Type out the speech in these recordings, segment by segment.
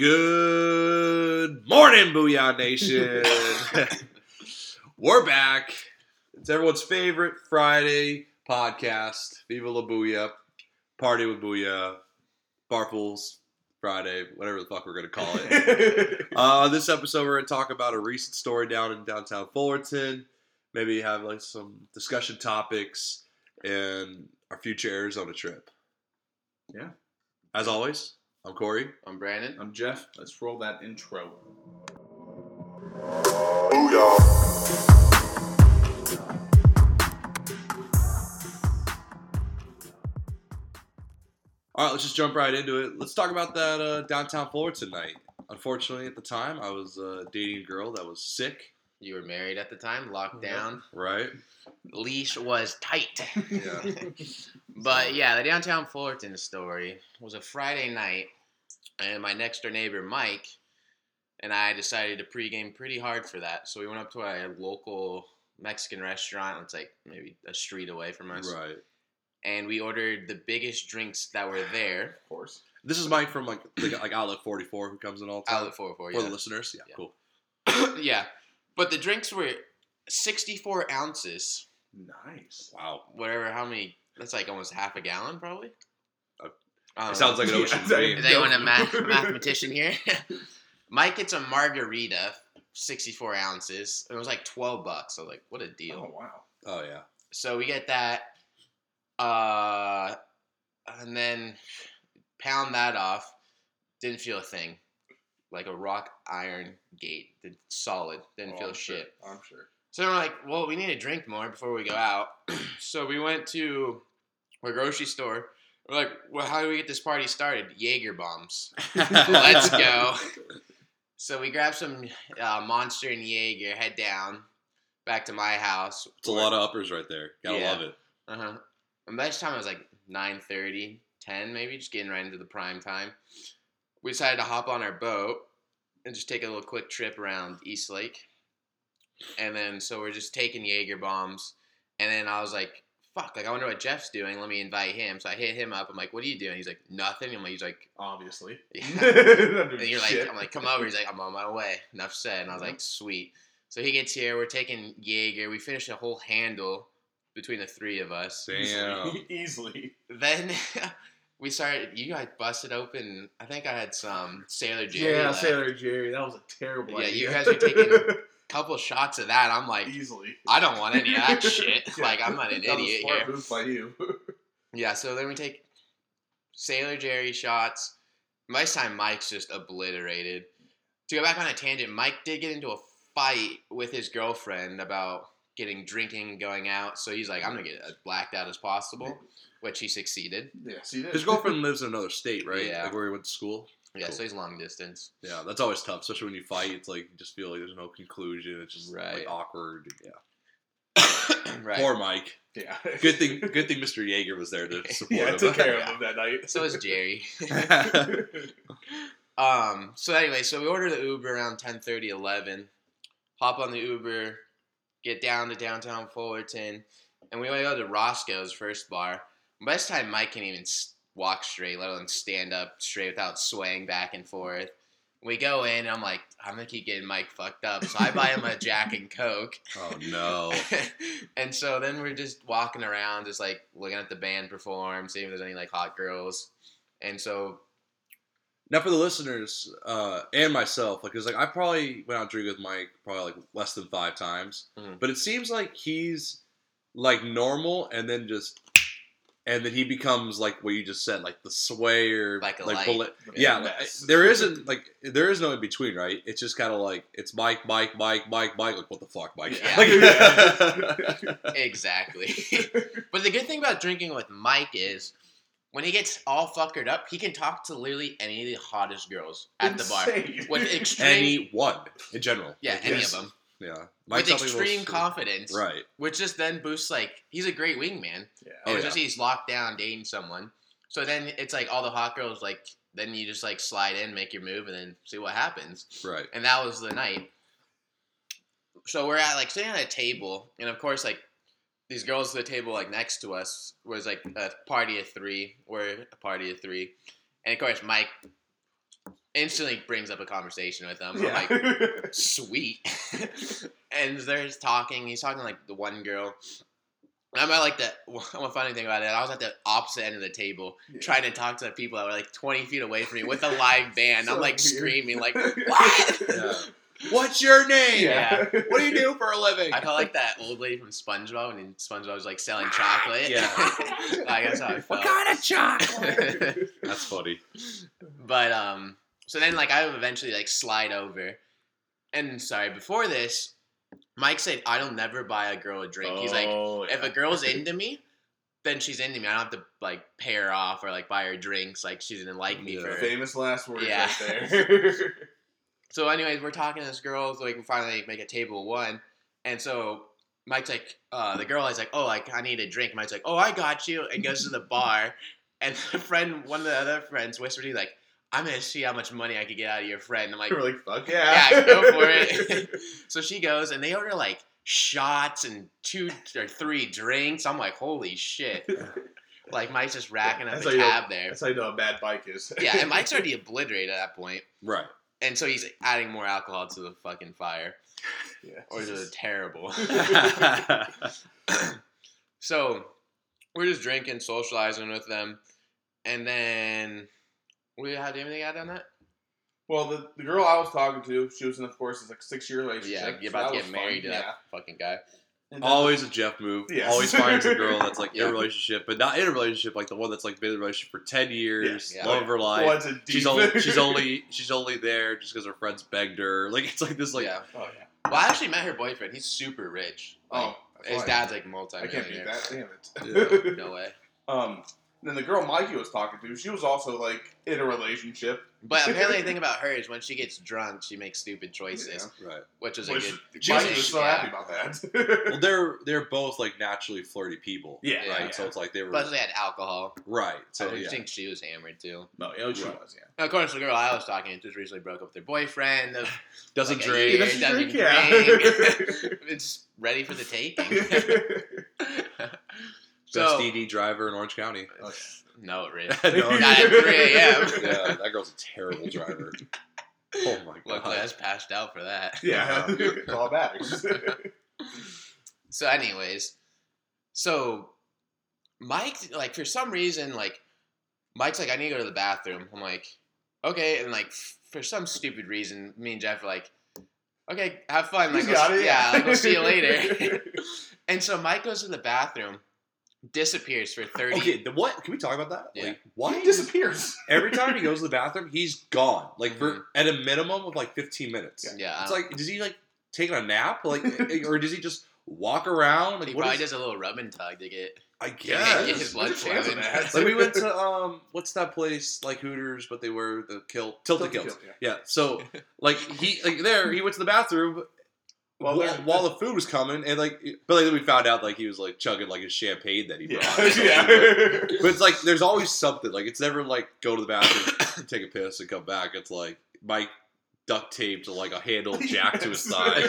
Good morning, Booyah Nation. We're back. It's everyone's favorite Friday podcast. Viva la Booyah. Party with Booyah. Barfools Friday, whatever the fuck we're going to call it. uh, this episode, we're going to talk about a recent story down in downtown Fullerton. Maybe have like some discussion topics and our future Arizona trip. Yeah. As always, I'm Corey. I'm Brandon. I'm Jeff. Let's roll that intro. All right, let's just jump right into it. Let's talk about that uh, downtown Fullerton night. Unfortunately, at the time, I was uh, dating a girl that was sick. You were married at the time, locked down. Right? Leash was tight. Yeah. But yeah, the downtown Fullerton story was a Friday night, and my next door neighbor Mike and I decided to pregame pretty hard for that. So we went up to a local Mexican restaurant. It's like maybe a street away from us, right. and we ordered the biggest drinks that were there. Of course. This is Mike from like the, like Outlet 44 who comes in all the time. Outlet 404, For the listeners, yeah, Yeah. cool. yeah. But the drinks were 64 ounces. Nice. Wow. Whatever, how many? That's like almost half a gallon, probably. Uh, I It sounds like an ocean it's like- dream. Is anyone a math- mathematician here? Mike gets a margarita, 64 ounces. and It was like 12 bucks. I was like, what a deal. Oh wow. Oh yeah. So we get that. Uh, and then pound that off. Didn't feel a thing. Like a rock iron gate. Did solid. Didn't Oh, feel I'm sure. shit. I'm sure. So we're like, well, we need to drink more before we go out. so we went to a grocery store. We're like, well, how do we get this party started? Jaeger bombs. Let's go. So we grabbed some uh, Monster and Jaeger, head down, back to my house. It's a lot of uppers right there. Gotta Yeah. love it. Uh huh. And by this time it was like 9.30, 10 maybe, just getting right into the prime time. We decided to hop on our boat and just take a little quick trip around East Lake. And then so we're just taking Jaeger bombs. And then I was like, fuck, like I wonder what Jeff's doing. Let me invite him. So I hit him up. I'm like, what are you doing? He's like, nothing. I'm like, he's like, Obviously. Yeah. and and you're like, I'm like, come over. He's like, I'm on my way. Enough said. And I was like, sweet. So he gets here. We're taking Jaeger. We finish a whole handle between the three of us. Damn. easily. easily. Then we started. You guys busted open. I think I had some Sailor Jerry. Yeah, left. Sailor Jerry. That was a terrible Yeah, idea. you guys are taking- Couple shots of that. I'm like, easily. I don't want any of that shit. Yeah. Like I'm not an That idiot here. move by you. Yeah. So then we take Sailor Jerry shots. By this time, Mike's just obliterated. To go back on a tangent, Mike did get into a fight with his girlfriend about getting drinking and going out. So he's like, I'm gonna get as blacked out as possible, which he succeeded. yes, he did. His girlfriend lives in another state, right? Yeah. Like where he went to school. Yeah. Cool. So he's long distance. Yeah, that's always tough, especially when you fight. It's like you just feel like there's no conclusion. It's just Right. like awkward. Yeah. right. Poor Mike. Yeah. Good thing. Good thing Mr. Jaeger was there to support yeah, him. took care of him that night. So was Jerry. Um. So anyway, so we order the Uber around 10, 30, 11. Hop on the Uber, get down to downtown Fullerton, and we want to go to Roscoe's first bar. By this time, Mike can't even s- walk straight, let alone stand up straight without swaying back and forth. We go in, and I'm like, I'm gonna keep getting Mike fucked up, so I buy him a Jack and Coke. oh no. and so then we're just walking around, just like looking at the band perform, seeing if there's any like hot girls. And so Now for the listeners uh, and myself, like, cause like I probably went out drinking with Mike probably like less than five times, Mhm. but it seems like he's like normal, and then just, and then he becomes like what you just said, like the swayer, Like a like light. bullet. The Yeah, like, there isn't like there is no in between, right? It's just kind of like it's Mike, Mike, Mike, Mike, Mike. Like what the fuck, Mike? Yeah. Like- exactly. but the good thing about drinking with Mike is when he gets all fuckered up, he can talk to literally any of the hottest girls at the bar Insane. with extreme, Anyone in general. yeah, Like, any yes. of them Yeah, with Mike's something extreme confidence, Right. which just then boosts like he's a great wingman. Yeah. Oh, it's yeah. just he's locked down dating someone. So then it's like all the hot girls like then you just like slide in, make your move, and then see what happens. Right. And that was the night. So we're at like sitting at a table, and of course, like these girls at the table like next to us was like a party of three. We're a party of three, and of course, Mike instantly brings up a conversation with him. I'm Yeah. like, sweet. and they're just talking. He's talking to, like the one girl. I'm at like the one funny thing about it. I was at the opposite end of the table Yeah. trying to talk to the people that were like 20 feet away from me with a live band. So I'm like weird. screaming, like, what? Yeah. What's your name? Yeah. What do you do for a living? I felt like that old lady from SpongeBob when SpongeBob was like selling chocolate. Yeah. I guess how I felt. what kind of chocolate? That's funny. but um, so then like I would eventually like slide over, and sorry before this, Mike said I don't never buy a girl a drink. He's like, Oh, if yeah. a girl's into me, then she's into me. I don't have to like pay her off or like buy her drinks. Like she didn't like me Yeah. for. famous last words Yeah. right there. So, anyways, we're talking to this girl. So we can finally make a table one, and so. Mike's like, uh, the girl is like, oh, like I need a drink. Mike's like, oh, I got you, and goes to the bar, and the friend, one of the other friends, whispers, he's like, I'm gonna see how much money I could get out of your friend. I'm like, We're like, fuck yeah. yeah, go for it. so she goes, and they order like shots and two or three drinks. I'm like, holy shit! Like Mike's just racking up That's the how you know- tab there. That's how you know a bad bike is. Yeah, and Mike's already obliterated at that point, Right. and so he's adding more alcohol to the fucking fire, yeah. or is it terrible? so we're just drinking, socializing with them, and then we had anything add on that? Well, the, the girl I was talking to, she was in, of course, is like six year Yeah, relationship. you're about that to get married fun. to Yeah. that fucking guy. Then- Always a Jeff move. Yes. Always finds a girl that's like in a relationship, but not in a relationship, like the one that's like been in a relationship for ten years, Yeah. love of her life. one's a deep. She's only she's only she's only there just because her friends begged her. Like it's like this like yeah. Oh yeah. Well, I actually met her boyfriend. He's super rich. Like, Oh, his dad's like multi. I can't beat that. Damn it. No way. um. Then the girl Mikey was talking to, she was also like in a relationship. But apparently, the thing about her is when she gets drunk, she makes stupid choices, right. which is a good. Mikey thing, was so yeah. happy about that. Well, they're they're both like naturally flirty people. Yeah, Right. yeah. So it's like they were Plus, they had alcohol. right. So So I yeah. think she was hammered too. no, yeah, she Right. was. Yeah. And of course, the girl I was talking to just recently broke up with her boyfriend. Of, Doesn't like, a drink. year, doesn't doesn't drink, yeah. it's ready for the taking. Best so ED driver in Orange County. no, it really. No, Not at 3 a.m. yeah, that girl's a terrible driver. Oh my Luckily, I god. was passed out for that. yeah, it's all that matters. So, anyways, so Mike, like, for some reason, like, Mike's like, I need to go to the bathroom. I'm like, okay. And, like, f- for some stupid reason, me and Jeff are like, okay, have fun. Like, He's got we'll, it, yeah, yeah. like, we'll see you later. and so Mike goes to the bathroom, disappears for 30 Okay, the what? Can we talk about that? Yeah. Like, why? he disappears. Every time he goes to the bathroom, he's gone. Like for Mhm. at a minimum of like 15 minutes. Yeah, I It's don't- like, does he like taking a nap? Like, or does he just walk around? Like, he what probably is- does a little rub and tug to get. I guess. get his blood There's a chance flowing. like we went to um, what's that place like Hooters, but they were the kill Tilted Tilted Kilts. Kill, yeah. Yeah. So like he like there he went to the bathroom. Well, While, while the food was coming, and like, but like, we found out like he was like chugging like his champagne that he brought. Yeah. yeah. But it's like there's always something. Like it's never like go to the bathroom, take a piss, and come back. It's like Mike duct taped like a handle jack to his thigh.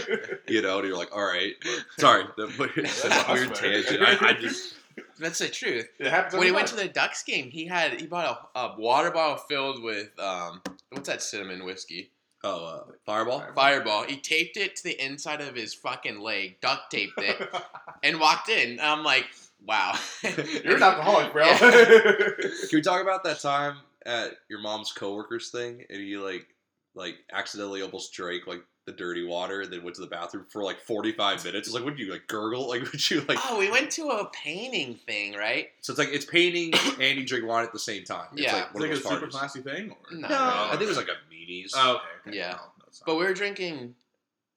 You know, and you're like, all right. But, sorry, that, that's a That's weird tangent. I, I just That's the truth. When he went to the Ducks game, he had he bought a, a water bottle filled with um what's that cinnamon whiskey oh uh, fireball. fireball. He taped it to the inside of his fucking leg, duct taped it, and walked in. And I'm like, wow, You're an alcoholic, bro. Can we talk about that time at your mom's coworkers thing, and he like like accidentally almost drank like the dirty water, and then went to the bathroom for like 45 minutes? It's like, would you like gurgle? Like, would you like? Oh, we went to a painting thing, right? So it's like it's painting and you drink wine at the same time. It's Yeah. like It's one like of a those super classy thing? Or? No. No, I think it was like a meanies. Oh, okay, okay. Yeah. No, no, it's not. But we were drinking.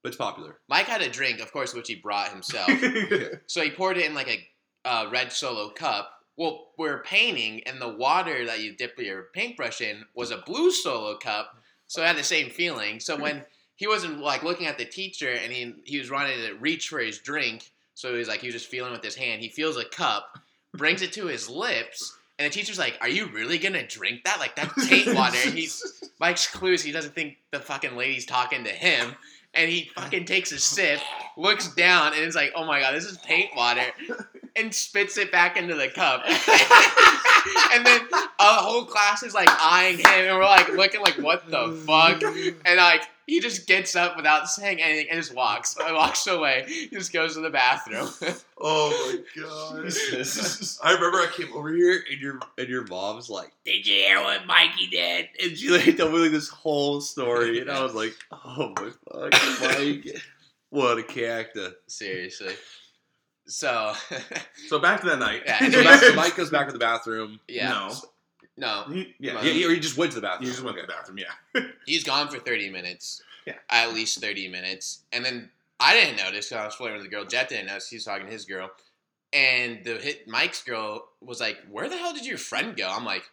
but it's popular. Mike had a drink, of course, which he brought himself. so he poured it in like a uh, red solo cup. Well, we are painting, and the water that you dip your paintbrush in was a blue solo cup. So I had the same feeling. So when he wasn't like looking at the teacher and he he was wanting to reach for his drink, so he was like he was just feeling with his hand. He feels a cup, brings it to his lips, and the teacher's like, "Are you really gonna drink that? Like that's paint water?" And he's Mike's clues. He doesn't think the fucking lady's talking to him. and he fucking takes a sip, looks down, and it's like, oh my god, this is paint water, and spits it back into the cup. and then a whole class is like eyeing him, and we're like looking like, what the fuck? And like he just gets up without saying anything and just walks, walks away. He just goes to the bathroom. Oh my god! I remember I came over here and your and your mom's like, "Did you hear what Mikey did?" And she like told me like this whole story, and I was like, "Oh my fuck, Mike! What a character!" Seriously. So So back to that night. Yeah, So, back, so Mike goes back to the bathroom. yeah, No. No, He, yeah. Mike. Yeah, He, he, or he just went to the bathroom. he just went to the bathroom. Yeah. he's gone for thirty minutes. Yeah. at least thirty minutes, and then I didn't notice because I was flirting with the girl. Jeff didn't notice; he's talking to his girl, and the hit Mike's girl was like, "Where the hell did your friend go?" I'm like.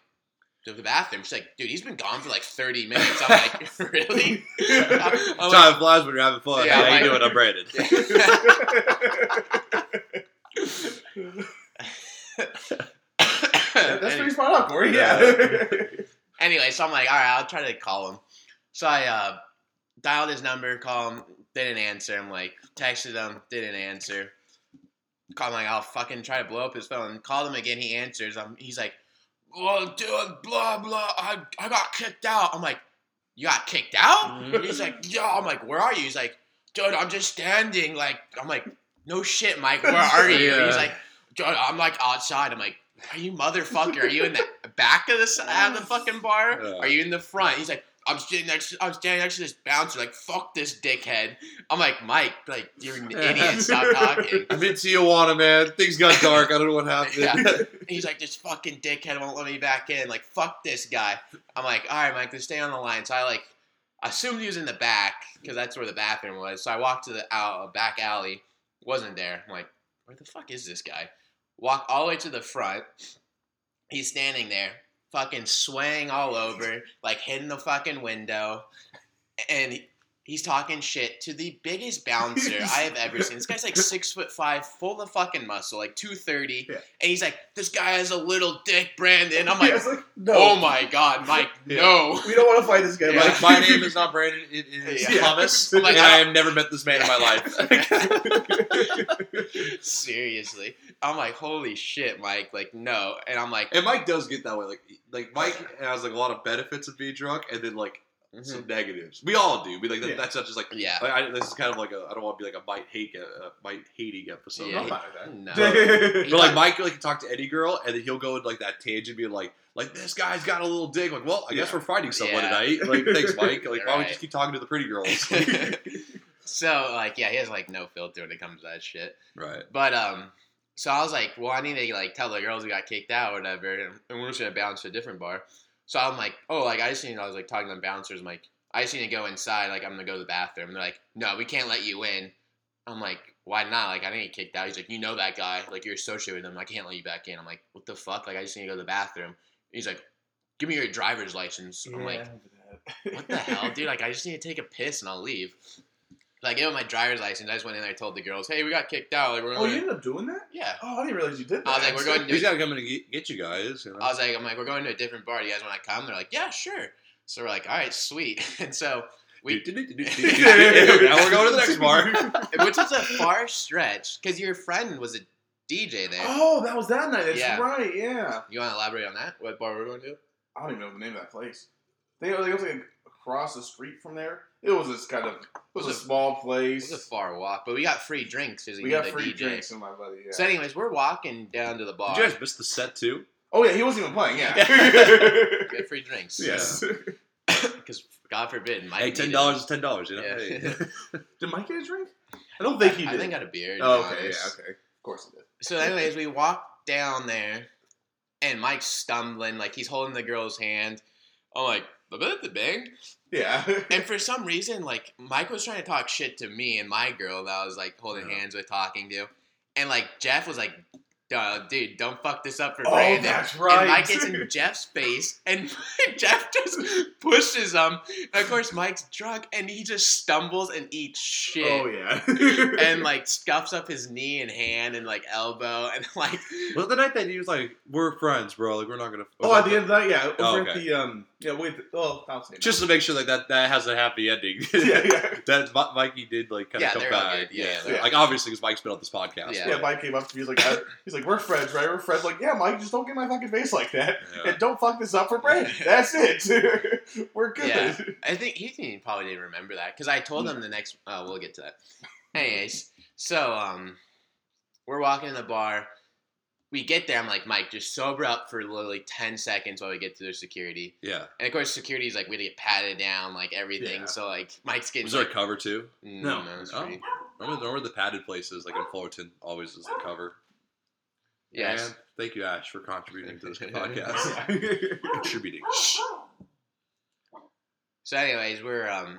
To the bathroom. She's like, dude, he's been gone for like 30 minutes. I'm like, really? I'm like, Time flies when you're having fun. Yeah, Yeah, how Mike- you doing? I'm Brandon. That's Anyway. pretty spot on, Corey. Yeah. Anyway, so I'm like, all right, I'll try to call him. So I uh, dialed his number, called him, didn't answer. I'm like, texted him, didn't answer. Call him like, I'll fucking try to blow up his phone. Called him again, he answers. I'm, he's like, well, dude, blah blah. I I got kicked out. I'm like, you got kicked out? He's like, yeah. I'm like, where are you? He's like, dude, I'm just standing. Like, I'm like, no shit, Mike. Where are you? Yeah. He's like, dude, I'm like outside. I'm like, are you motherfucker? Are you in the back of the of the fucking bar? Are you in the front? He's like, I'm standing next. To, I'm standing next to this bouncer. Like, fuck this dickhead. I'm like, Mike, like you're an idiot. Stop talking. I'm in Tijuana, man. Things got dark. I don't know what happened. Yeah. He's like, this fucking dickhead won't let me back in. Like, fuck this guy. I'm like, all right, Mike, let's stay on the line. So I like assumed he was in the back because that's where the bathroom was. So I walked to the out, uh, back alley, wasn't there. I'm like, where the fuck is this guy? Walk all the way to the front. He's standing there, fucking swaying all over, like hitting the fucking window, and. He- He's talking shit to the biggest bouncer I have ever seen. This guy's like six foot five, full of fucking muscle, like two thirty, Yeah. and he's like, "This guy has a little dick, Brandon." I'm like, it's like, no. "Oh my god, Mike, Yeah. no!" We don't want to fight this guy. Yeah. Mike. My name is not Brandon. It is Yeah. Thomas, I'm like, and I I have never met this man in my life. Seriously, I'm like, "Holy shit, Mike!" Like, no, and I'm like, and Mike does get that way. Like, like Mike has like a lot of benefits of being drunk, and then like mhm. some negatives. We all do. We like that, Yeah. that's not just like. yeah, Like, I, this is kind of like a. I don't want to be like a Mike hate uh, Mike hating episode. Yeah. I'm fine no. with that. but like Mike like can talk to any girl, and then he'll go in like that tangent, being like, like this guy's got a little dig. Like, well, I guess we're finding someone Yeah. tonight. Like, thanks, Mike. Like, why don't we just keep talking to the pretty girls? so like, yeah, he has like no filter when it comes to that shit. right. But um, so I was like, well, I need to like tell the girls we got kicked out or whatever, and we're just gonna bounce to a different bar. So I'm like, oh, like I just need. I was like talking to the bouncers, I'm like, I just need to go inside. Like I'm gonna go to the bathroom. And they're like, no, we can't let you in. I'm like, why not? Like I didn't get kicked out. He's like, you know that guy. Like you're associated with him. I can't let you back in. I'm like, what the fuck? Like I just need to go to the bathroom. He's like, give me your driver's license. I'm like, what the hell, dude? Like, I just need to take a piss and I'll leave. So I gave him my driver's license. I just went in there, I told the girls, "Hey, we got kicked out. Like, we're Oh, going." you ended up doing that? yeah. Oh, I didn't realize you did that. I was like, we're going to- He's got to come in and get, get you guys. You know? I was like, I'm like, we're going to a different bar. Do you guys want to come? They're like, yeah, sure. So we're like, all right, sweet. And so we, now we're going to the next bar. which is a far stretch, because your friend was a DJ there. Oh, that was that night. That's Yeah. right. Yeah. You want to elaborate on that? What bar we're going to? I don't even know the name of that place. They, think it was, it was like across the street from there. It was this kind of. It was, Was a it- small place. It was a far walk, but we got free drinks we we got free DJ. drinks and my buddy. Yeah. So, anyways, we're walking down to the bar. Did you guys miss the set too? oh yeah, he wasn't even playing. Yeah. We got free drinks. yes. Because God forbid, Mike. Hey, ten dollars is ten dollars. You know. Yeah. Hey. Did Mike get a drink? I don't think he did. I think I got a beer. oh, okay. honest. Yeah. Okay. Of course he did. So, anyways, we walk down there, and Mike's stumbling, like he's holding the girl's hand. I'm like, the bit the bang. Yeah. And for some reason, like Mike was trying to talk shit to me and my girl that I was like holding hands with, talking to, and like Jeff was like "Duh, dude, don't fuck this up for Oh, Brandon." that's And Mike gets in Jeff's face, and Jeff just pushes him. And of course, Mike's drunk, and he just stumbles and eats shit. Oh yeah. And like scuffs up his knee and hand and like elbow and like Well, the night that he was like, "We're friends, bro. Like, we're not gonna." oh, at the end of the night, yeah, over Oh, at okay. the um, yeah, wait, well, I'll say just to make sure like that that has a happy ending. yeah, yeah. that Mi- Mikey did like kind of Yeah, come back. good. Yeah, Yeah, they're- like obviously because Mike's been on this podcast. Yeah. Yeah, Mike came up to me. He's like, I, he's like, we're friends, right? We're friends. Like, yeah, Mike, just don't get my fucking face like that, Yeah. and don't fuck this up for Brandon. That's it. we're good. Yeah. I think he probably didn't remember that because I told him the next. Oh, we'll get to that. Anyways, so um, we're walking in the bar. We get there. I'm like, Mike, just sober up for literally ten seconds while we get to the security. yeah. And of course, security's like we had to get patted down, like everything. Yeah. So like Mike's getting Was there a cover too? mm, No. no, it's Oh. free. Remember, remember the padded places like in Fullerton always is the cover. Yes. And thank you, Ash, for contributing to this podcast. Contributing. So, anyways, we're um,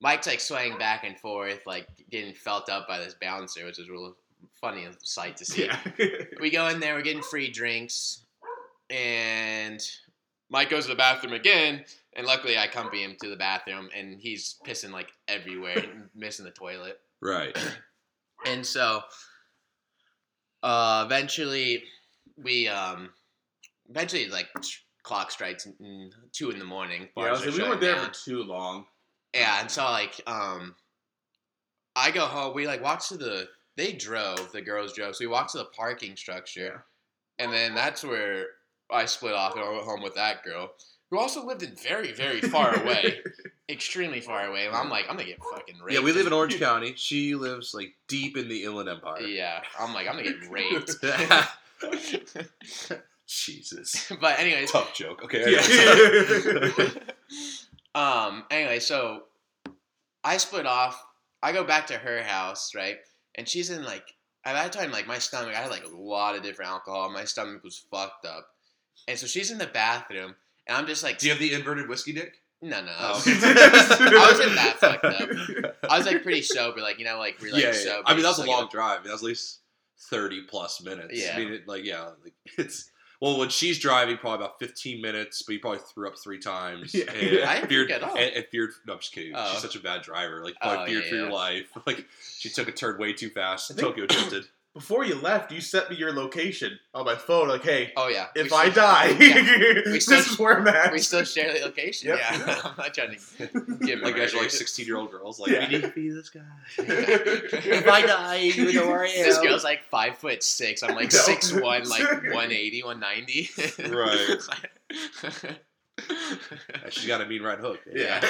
Mike's like swaying back and forth, like getting felt up by this bouncer, which is a real funny sight to see. yeah. We go in there, we're getting free drinks, and Mike goes to the bathroom again. And luckily, I accompany him to the bathroom, and he's pissing like everywhere, missing the toilet. Right. And so, uh, eventually, we um, eventually like clock strikes two in the morning. Yeah, I bars was are like, we weren't there down. for too long. Yeah, and so like um I go home, we like walk to the they drove, the girls drove, so we walked to the parking structure. And then that's where I split off and I went home with that girl. Who also lived in very, very far away. Extremely far away. And I'm like, I'm gonna get fucking raped. Yeah, we live in Orange County. She lives like deep in the Inland Empire. Yeah. I'm like, I'm gonna get raped. Jesus. but anyways, Tough joke. Okay. Yeah. um. Anyway, so I split off. I go back to her house, right? And she's in like at that time, like my stomach. I had like a lot of different alcohol. My stomach was fucked up, and so she's in the bathroom, and I'm just like, Do you have the inverted whiskey dick? No, no. Oh. I wasn't that fucked up. I was like pretty sober, like you know, like we're like yeah, yeah. sober. I mean, that's so, a like, long drive. That was at least thirty plus minutes. Yeah. I mean, it, like yeah, like it's well when she's driving, probably about fifteen minutes, but you probably threw up three times. Yeah. and I didn't feared, at all. And, and feared. No, I'm just kidding. Oh. She's such a bad driver. Like, Oh, probably feared yeah, for your life. Like, she took a turn way too fast. Tokyo drifted. Before you left, you sent me your location on my phone. Like, hey, Oh yeah. if We I still- die, Yeah. this still- is where I'm at. we still share the location. Yep. Yeah, I'm not trying to give like, guys are like sixteen year old girls. Like, Yeah. we need to be this guy. if I die, you know where I am. This girl's like five foot six. I'm like No. six one, like 180, 190. Right. She's got a mean right hook. Yeah.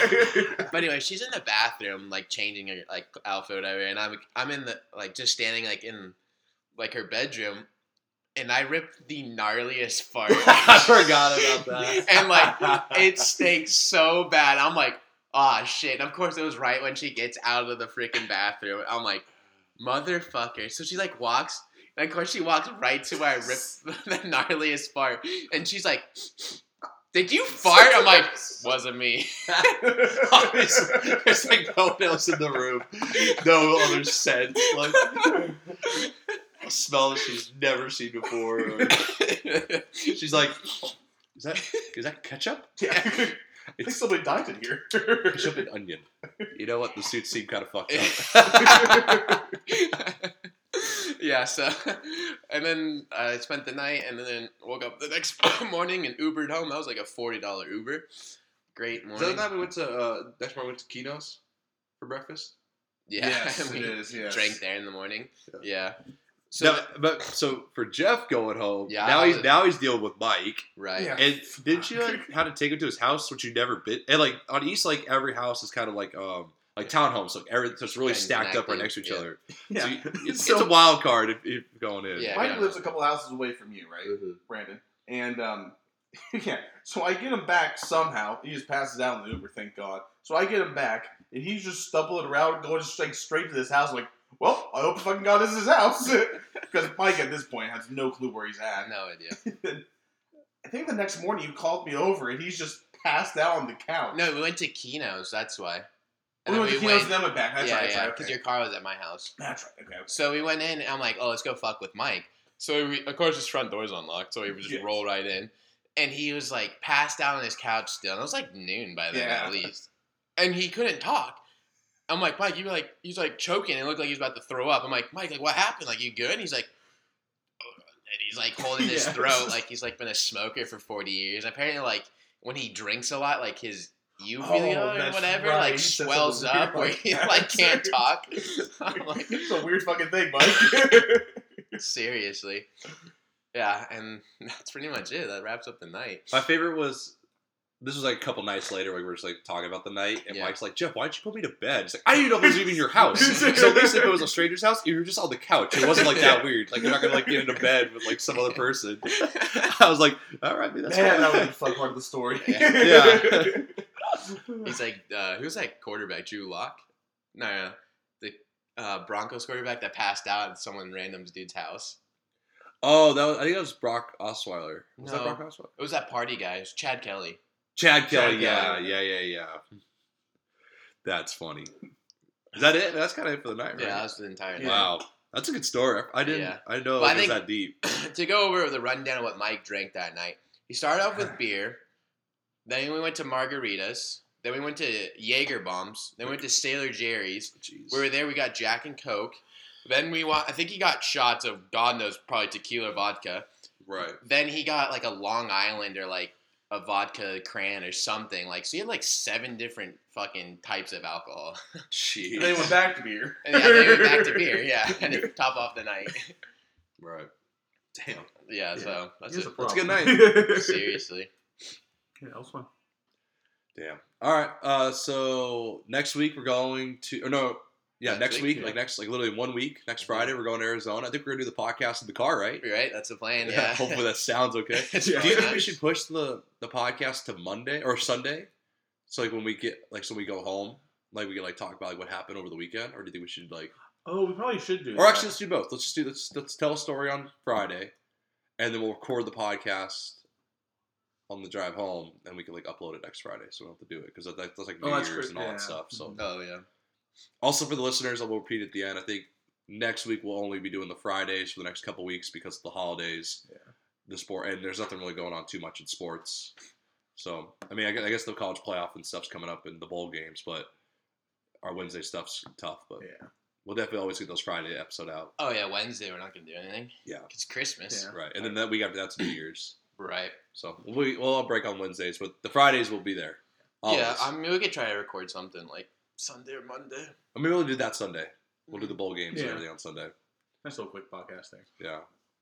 But anyway, she's in the bathroom, like changing her like outfit, whatever, and I'm I'm in the like just standing like in like her bedroom, and I ripped the gnarliest fart. I forgot about that. and like it stinks so bad. I'm like, ah shit. And of course it was right when she gets out of the freaking bathroom. I'm like, motherfucker. So she like walks, and of course she walks right to where I ripped the gnarliest fart, and she's like. Did you fart? I'm like, wasn't me. There's like no one else in the room, no other scent. Like a smell that she's never seen before. or- she's like, is that is that ketchup? yeah. I think somebody died in here. ketchup and onion. You know what? The suits seem kind of fucked up. yeah, so and then I spent the night and then woke up the next morning and Ubered home. That was like a forty dollar Uber. Great Is that morning. the time we went to uh, next morning we went to Kino's for breakfast? yeah, Yes, we it is. Yes. drank there in the morning. Yeah. Yeah. So no, but so for Jeff going home, Yeah, now he's now he's dealing with Mike. right. Yeah. And didn't you like how to take him to his house, which you never been? And like on East, like every house is kind of like um like townhomes, like every so it's really And stacked up right next to each yeah. other. Yeah. So you, it's, So- it's a wild card if, if going in. Yeah. Mike lives a couple houses away from you, right, Mhm. Brandon? And um, yeah, so I get him back somehow. He just passes out in the Uber, thank God. So I get him back, and he's just stumbling around, going just like straight to this house. Like, well, I hope fucking God this is his house, because Mike at this point has no clue where he's at. No idea. I think the next morning you called me over, and he's just passed out on the couch. No, we went to Kino's. That's why. we then went to Kino's and then went back. That's yeah, right. Yeah, because Okay. your car was at my house. That's right. Okay. So we went in, and I'm like, oh, let's go fuck with Mike. So we, of course his front door's unlocked, so he would just Yes. roll right in. And he was like passed out on his couch still. And it was like noon by then Yeah. at least. And he couldn't talk. I'm like, Mike, you were like he's like choking. It looked like he was about to throw up. I'm like, Mike, like what happened? Like you good? And he's like and he's like holding his Yeah. throat like he's like been a smoker for 40 years. Apparently like when he drinks a lot, like his uvula Oh, or that's whatever right. like He swells weird up where like he like can't talk. I'm like, it's a weird fucking thing, Mike. Seriously. Yeah, and that's pretty much it. That wraps up the night. My favorite was this was like a couple nights later. We were just like talking about the night, and Yeah. Mike's like, "Jeff, why didn't you put me to bed?" He's like, "I didn't know if it was even your house." so at least if it was a stranger's house, you were just on the couch. It wasn't like that weird. Like you're not gonna like get into bed with like some other person. I was like, "All right, man, that's Man, that was the fun part of the story. Yeah. He's like, uh, who's that quarterback? Drew Lock? No, no, the uh, Broncos quarterback that passed out at someone random's dude's house. oh, that was, I think that was Brock Osweiler. Was that Brock Osweiler? It was that party guy. It was Chad Kelly. Chad Kelly. Chad yeah, Kelly. yeah, yeah, yeah. That's funny. Is that it? That's kind of it for the night, right? Yeah, that was the entire night. Wow, that's a good story. I didn't. Yeah. I know it was that deep. to go over the rundown of what Mike drank that night, he started off with beer. Then we went to margaritas. Then we went to Jaeger bombs. Then we went to Sailor Jerry's. Oh, jeez. We were there. We got Jack and Coke. Then we want. I think he got shots of God knows probably tequila vodka. right. Then he got like a Long Island or like a vodka cran or something. Like so, he had like seven different fucking types of alcohol. Jeez. And then he went back to beer. And yeah, then he went back to beer. Yeah, and to top off the night. Right. Damn. Yeah, so that's Here's it. That's a good night. Seriously. Yeah, that was fun. Damn. All right. Uh, so next week we're going to. Or no. Yeah, Next week, like next, like literally one week. Next mm-hmm. Friday, we're going to Arizona. I think we're gonna do the podcast in the car, right? Right, that's the plan. Yeah. Hopefully that sounds okay. Do you think we should push the the podcast to Monday or Sunday? So like when we get like so we go home, like we can like talk about like what happened over the weekend, or do you think we should like? Oh, we probably should do Or that. actually, let's do both. Let's just do let's let's tell a story on Friday, and then we'll record the podcast on the drive home, and we can like upload it next Friday, so we don't have to do it because that, that's like New Oh, that's Year's great, and all yeah. that stuff. So mm-hmm. Oh yeah. Also for the listeners, I will repeat at the end. I think next week we'll only be doing the Fridays for the next couple weeks because of the holidays, Yeah. the sport, and there's nothing really going on too much in sports. So I mean, I guess, the college playoff and stuff's coming up in the bowl games, but our Wednesday stuff's tough. But Yeah. we'll definitely always get those Friday episode out. Oh yeah, Wednesday we're not gonna do anything. Yeah. It's Christmas. Yeah. Right, and then that week after that's New Year's. Right. So we we'll all break on Wednesdays, but the Fridays will be there. Always. Yeah, I mean we could try to record something like Sunday or Monday. I mean, we'll do that Sunday. We'll do the bowl games and everything on Sunday. Nice little quick podcast there. Yeah,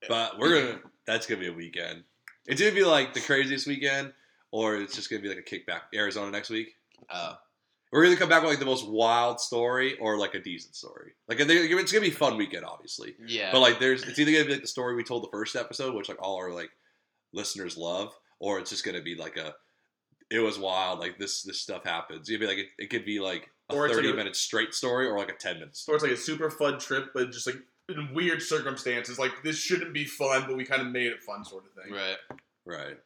but we're gonna. That's gonna be a weekend. It's gonna be like the craziest weekend, or it's just gonna be like a kickback. Arizona next week. Uh, We're gonna come back with like the most wild story or like a decent story. Like I think it's gonna be a fun weekend, obviously. yeah. But like, there's it's either gonna be like the story we told the first episode, which like all our like listeners love, or it's just gonna be like a it was wild. Like this this stuff happens. You'd be like it, it could be like a Or it's like thirty a- minute straight story, or like a ten minute So story. it's like a super fun trip, but just like in weird circumstances. Like this shouldn't be fun, but we kind of made it fun, sort of thing. right. Right.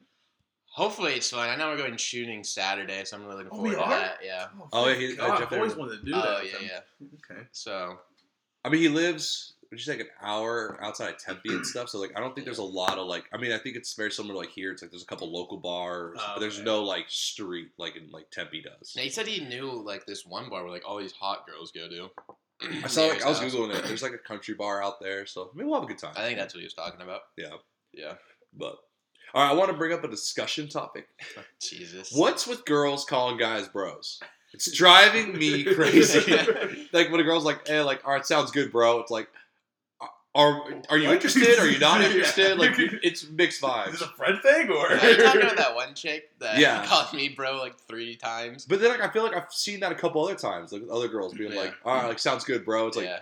Hopefully it's fun. I know we're going shooting Saturday, so I'm really looking Oh, forward we to that. Yeah. Oh, thank yeah, he- God, uh, I've always Hammond. wanted to do that. Oh with yeah, him. yeah. Okay. So I mean, he lives. You say like an hour outside of Tempe and stuff? So like, I don't think there's a lot of like. I mean, I think it's very similar to like here. It's like there's a couple local bars, Oh, but there's okay. no like street like in like Tempe does. he said he knew like this one bar where like all these hot girls go to. I saw like I was Near his house. googling it. There's like a country bar out there, so I mean we'll have a good time. I think that's what he was talking about. Yeah. Yeah. But all right, I want to bring up a discussion topic. Jesus. What's with girls calling guys bros? It's driving me crazy. like when a girl's like, "Hey, like, all right, sounds good, bro." It's like, are are you interested? Are you not Yeah. interested? Like, it's mixed Is vibes. this a friend thing or? Are you talking about that one chick that Yeah. called me bro like three times? But then, like, I feel like I've seen that a couple other times, like with other girls being Yeah. like, "All right, like, sounds good, bro." It's like, yeah.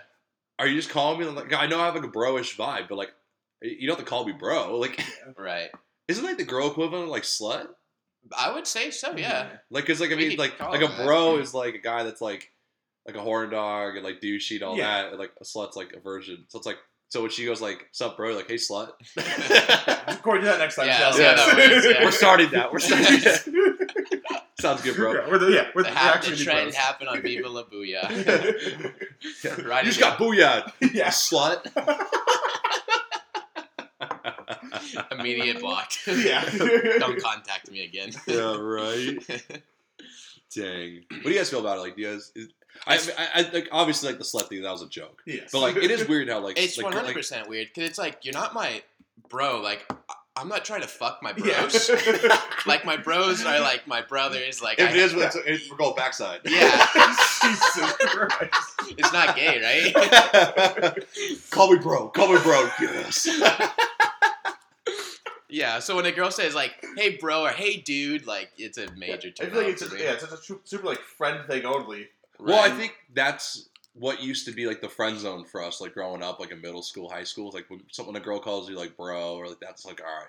are you just calling me? Like, I know I have like a bro-ish vibe, but like, you don't have to call me bro. Like, Right. isn't like the girl equivalent of like slut? I would say so. Yeah. Like, cause like I We mean, could like call like a that. bro is like a guy that's like like a horn dog and like douchey and all Yeah. that, and like a slut's like a version. So it's like so when she goes like, "Sup, bro?" Like, "Hey, slut." Record that next time. Yeah, Chelsea. see how that works, yeah. We're starting that. We're starting that. Sounds good, bro. Yeah, we're the, yeah, we're The, the, ha- the trend bros. happened on Viva La Booyah. Yeah. Right you just got booyah, yeah. slut. Immediate block. Yeah. Don't contact me again. yeah, right. Dang. What do you guys feel about it? Like, do you guys? Is, I, I, I like obviously like the slut thing. That was a joke. Yes. But like, it is weird how like It's like, one hundred percent weird because it's like you're not my bro. Like I- I'm not trying to fuck my Yeah. bros. like my bros are like my brothers. Like if I, it is, it's, it's we're going backside. yeah, Jesus Christ. it's not gay, right? Call me bro. Call me bro. Yes. Yeah. So when a girl says like, "Hey bro" or "Hey dude," like it's a major I turn feel like it's for just, yeah, it's just a super, super like friend thing only. Well, I think that's what used to be like the friend zone for us, like growing up, like in middle school, high school. Like when someone a girl calls you like bro, or like that's like all right.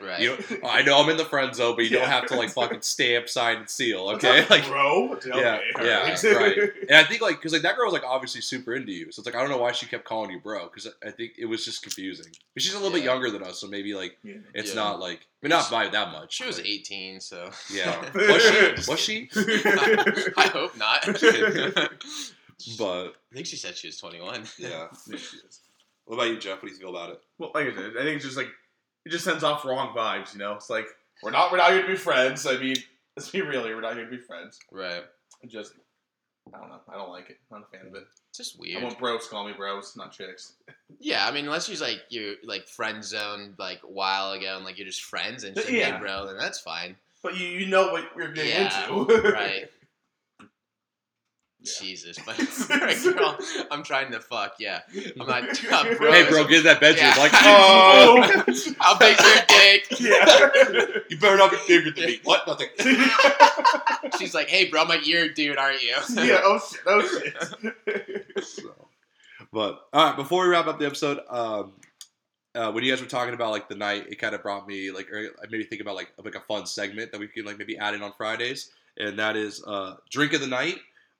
Right. You know, I know I'm in the friend zone, but you don't have to like fucking stamp, sign, and seal. Okay, like bro. Okay, yeah, yeah, alright. right. And I think like because like that girl was like obviously super into you, so it's like I don't know why she kept calling you bro because I think it was just confusing. But she's a little bit younger than us, so maybe like Yeah. it's Yeah. not like I mean not by that much. She was 18, so Yeah, was she? Just Was she? I hope not. But I think she said she was 21. yeah. Yeah, she is. What about you, Jeff? What do you feel about it? Well, like I said, I think it's just like it just sends off wrong vibes. You know, it's like we're not we're not here to be friends. I mean, let's be real here. We're not here to be friends. Right. It just I don't know. I don't like it. I'm not a fan of it. It's just weird. I want bros call me bros, not chicks. Yeah, I mean, unless you're like you're like friend zoned like a while ago and like you're just friends and shit, Yeah. hey, bro, then that's fine. But you you know what you're getting Yeah, into, right. Yeah. Jesus, but girl, I'm trying to fuck. Yeah, I'm not. Uh, bro, hey, bro, get in that bedroom. Yeah. Like, oh, I'll picture your dick. yeah. you better not be bigger than me. What? Nothing. She's like, "Hey, bro, I'm like, you're a dude, aren't you?" yeah. Oh shit. Oh shit. So, but all right, before we wrap up the episode, um, uh, when you guys were talking about like the night, it kind of brought me like, or I made me think about like like a fun segment that we could like maybe add in on Fridays, and that is uh, drink of the night,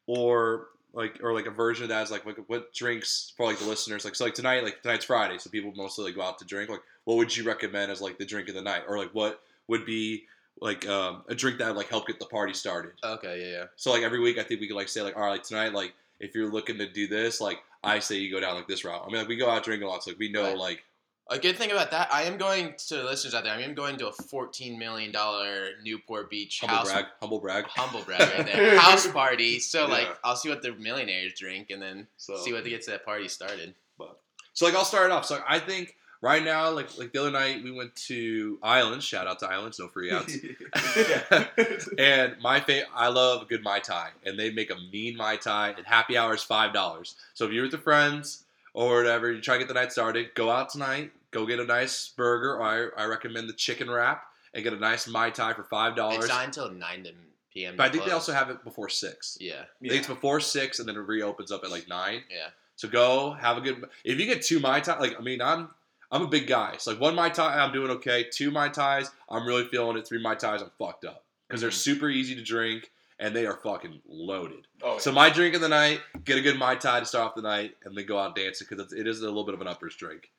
or like or like a version of that is like like what drinks for like the listeners like so like tonight like tonight's Friday, so people mostly like go out to drink. Like, what would you recommend as like the drink of the night, or like what would be like um, a drink that would like help get the party started? okay, yeah, yeah. So like every week, I think we could like say like, all right, like tonight, like if you're looking to do this, like I say you go down like this route. I mean, like we go out drinking a lot, so like we know Right. like A good thing about that, I am going to the listeners out there. I am going to a fourteen million dollar Newport Beach humble house brag, humble brag. humble brag right there house party. So like, I'll see what the millionaires drink and then So see what gets that party started. But so like I'll start it off. So I think right now, like like the other night, we went to Islands. Shout out to Islands, no free outs. and my favorite, I love a good mai tai, and they make a mean mai tai. And happy hour is five dollars. So if you're with your friends or whatever, you try to get the night started, go out tonight, go get a nice burger. Or I, I recommend the chicken wrap and get a nice mai tai for five It's dollars. not until nine to p.m. But I think they also have it before six. yeah, I think it's before six, and then it reopens up at like nine. yeah. So go have a good. If you get two mai tai, like I mean, I'm I'm a big guy. So like one mai tai, I'm doing okay. Two mai tais, I'm really feeling it. Three mai tais, I'm fucked up because they're Mhm. super easy to drink and they are fucking loaded. Oh, So my drink of the night, get a good mai tai to start off the night, and then go out dancing because it is a little bit of an uppers drink.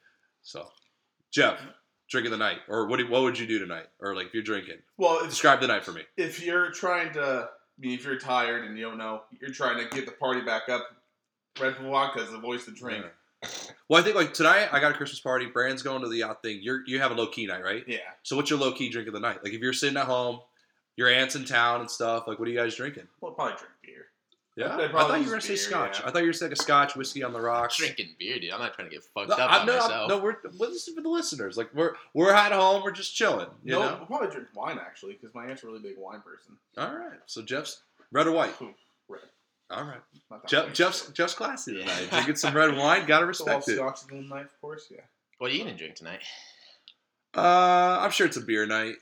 So, Jeff, drink of the night, or what? Do, what would you do tonight, or like if you're drinking, well, it's, describe the night for me. if you're trying to, I mean, if you're tired and you don't know, you're trying to get the party back up. Red Bull vodka is the voice to drink. Well, I think like tonight, I got a Christmas party. Brand's going to the yacht thing. You're you have a low key night, right? Yeah. So what's your low key drink of the night? Like if you're sitting at home, your aunt's in town and stuff. Like what are you guys drinking? Well, probably drink beer. Yeah, I thought you were gonna just say beer, scotch. yeah. I thought you were saying a scotch whiskey on the rocks. Drinking beer, dude. I'm not trying to get fucked No, up I, on no, myself. no, we're well, this is for the listeners. Like we're we're at home, we're just chilling. You no, know. we'll probably drink wine actually, because my aunt's a really big wine person. All right. So Jeff's red or white. Red. All right. Jeff, white. Jeff's Jeff's classy Yeah. tonight. Drinking some red wine. Gotta So respect it. scotch in night, of course. Yeah. What are you gonna drink tonight? Uh, I'm sure it's a beer night.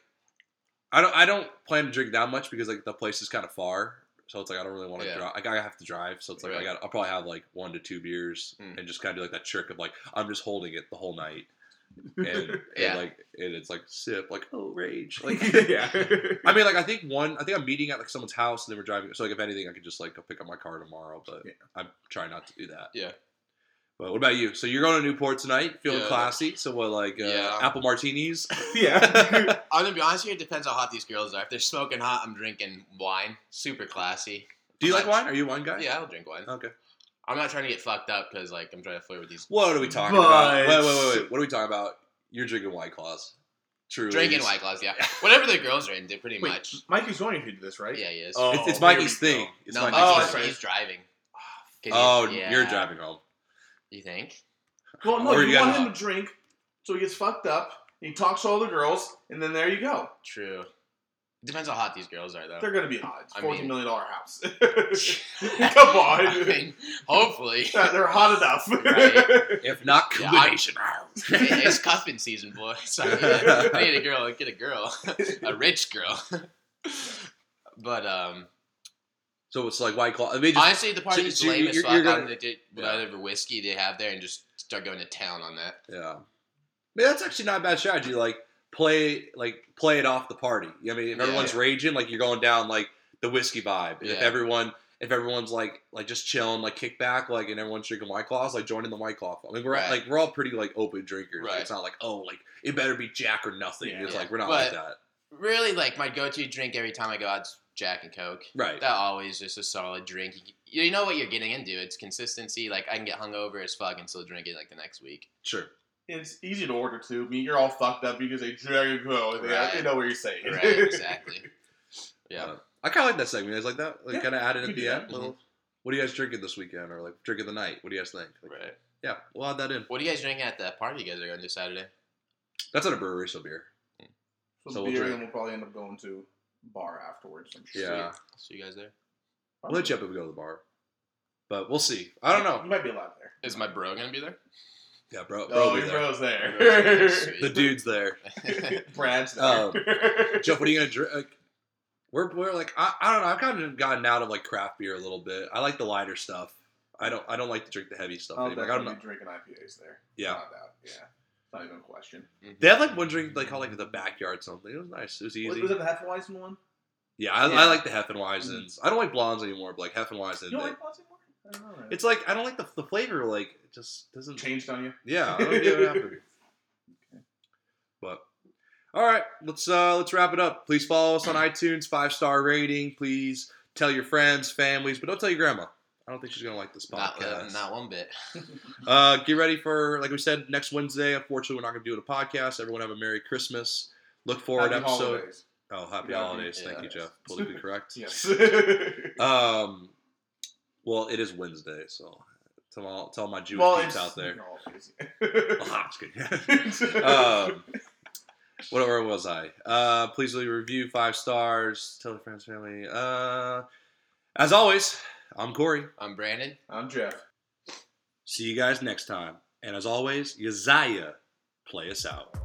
I don't. I don't plan to drink that much because like the place is kind of far, so it's like I don't really want to Yeah. drive. Like I have to drive, so it's like I got. I'll probably have like one to two beers Mm. and just kind of do like that trick of like I'm just holding it the whole night, and, and like and it's like sip like oh rage like. yeah. I mean, like I think one. I think I'm meeting at like someone's house and then we're driving. So like if anything, I could just like go pick up my car tomorrow. But Yeah. I'm trying not to do that. Yeah. But what about you? So you're going to Newport tonight, feeling Yeah. classy. So what, like uh, Yeah. apple martinis? yeah. I'm gonna be honest here. It depends how hot these girls are. If they're smoking hot, I'm drinking wine. Super classy. Do you I'm like not- wine? Are you a wine guy? Yeah, I'll drink wine. Okay. I'm not trying to get fucked up because like I'm trying to flirt with these. What are we talking about? But- Wait, wait, wait, wait. What are we talking about? You're drinking White Claws. True. Drinking ladies. White Claws, yeah. Whatever the girls are into, pretty Wait, much. Mikey's going to do this, right? Yeah, he is. Oh, It's, it's Mikey's thing. It's no, Mikey's Oh, Mikey's, thing. that's right. he's driving. 'Cause Oh, he's- you're driving home. You think? Well, no, Or you, you want gotta- him to drink, so he gets fucked up. He talks to all the girls, and then there you go. True. Depends how hot these girls are, though. They're gonna be hot. It's I fourteen mean- million dollar house. Come on, I mean, hopefully. they're hot enough. Right. If not, Yeah, combination. it's cuffing season, boy. So yeah, I need a girl. Get a girl, a rich girl. but um, so it's like White Claw. I mean, just, honestly, the party's so you- lame as fuck you're gonna- on the di- Yeah. whiskey they have there, and just start going to town on that. yeah. I mean, that's actually not a bad strategy. Like play, like play it off the party. I mean, if Yeah. everyone's raging, like you're going down like the whiskey vibe. If everyone, if everyone's like like just chilling, like kick back, like and everyone's drinking White Claws, like joining the White Claw. I mean, we're Right. like we're all pretty like open drinkers. Like, Right. it's not like oh like it better be Jack or nothing. Yeah. it's Yeah. like we're not But- like that. Really, like my go-to drink every time I go out is Jack and Coke. Right. That always just a solid drink. You, you know what you're getting into. It's consistency. Like I can get hungover as fuck and still drink it like the next week. Sure. It's easy to order too. I mean, you're all fucked up. because they say Dragon Go. Right. You know what you're saying. Right, exactly. Yeah. Uh, I kind of like that segment. You guys like that? Like Yeah, kind of added we at do the that. end. Little, what are you guys drinking this weekend, or like drinking the night? What do you guys think? Like, Right. Yeah, we'll add that in. What are you guys drinking at the party you guys are going to Saturday? That's at a brewery, so beer. So, So we'll beer, drink. and we'll probably end up going to bar afterwards. I'm sure. Yeah. See you guys there. We'll let you up if we go to the bar, but we'll see. I don't know. You might be allowed there. Is my bro going to be there? Yeah, bro. bro Oh, will your there. bro's there. The dude's there. Brad's there. Um, Jeff, what are you gonna drink? We're, we're like I, I don't know. I've kind of gotten out of like craft beer a little bit. I like the lighter stuff. I don't I don't like to drink the heavy stuff. I'll anymore. Like, I don't definitely be drinking IPAs there. Yeah. Not that. Yeah. Not even a question. They had like one drink like called like the backyard something. It was nice. It was easy. Was, was it the Hefeweizen one? yeah, I, Yeah. I like the Heffenweisens. I don't like blondes anymore, but like Heffenweisen. You don't they- like Blondes anymore? I don't know. it's like I don't like the, the flavor. Like it just doesn't. changed on you. Yeah, I don't get what happened. But all right, let's uh let's wrap it up. Please follow us on iTunes, five star rating. Please tell your friends, families, but don't tell your grandma. I don't think she's gonna like this Not, uh, podcast. not one bit. Uh, get ready for like we said next Wednesday. Unfortunately, we're not gonna do it a podcast. Everyone have a Merry Christmas. Look forward Happy episode. holidays. Oh, happy Yeah, holidays! yeah. Thank you, Jeff. Politically correct. Yes. Um, well, it is Wednesday, so tell all, tell my Jewish well, peeps out there. No, it's- Ah, um, whatever was I? Uh, please leave a review, five stars. Tell your friends, family. Uh, as always, I'm Corey. I'm Brandon. I'm Jeff. See you guys next time. And as always, Booyah, play us out. Yeah.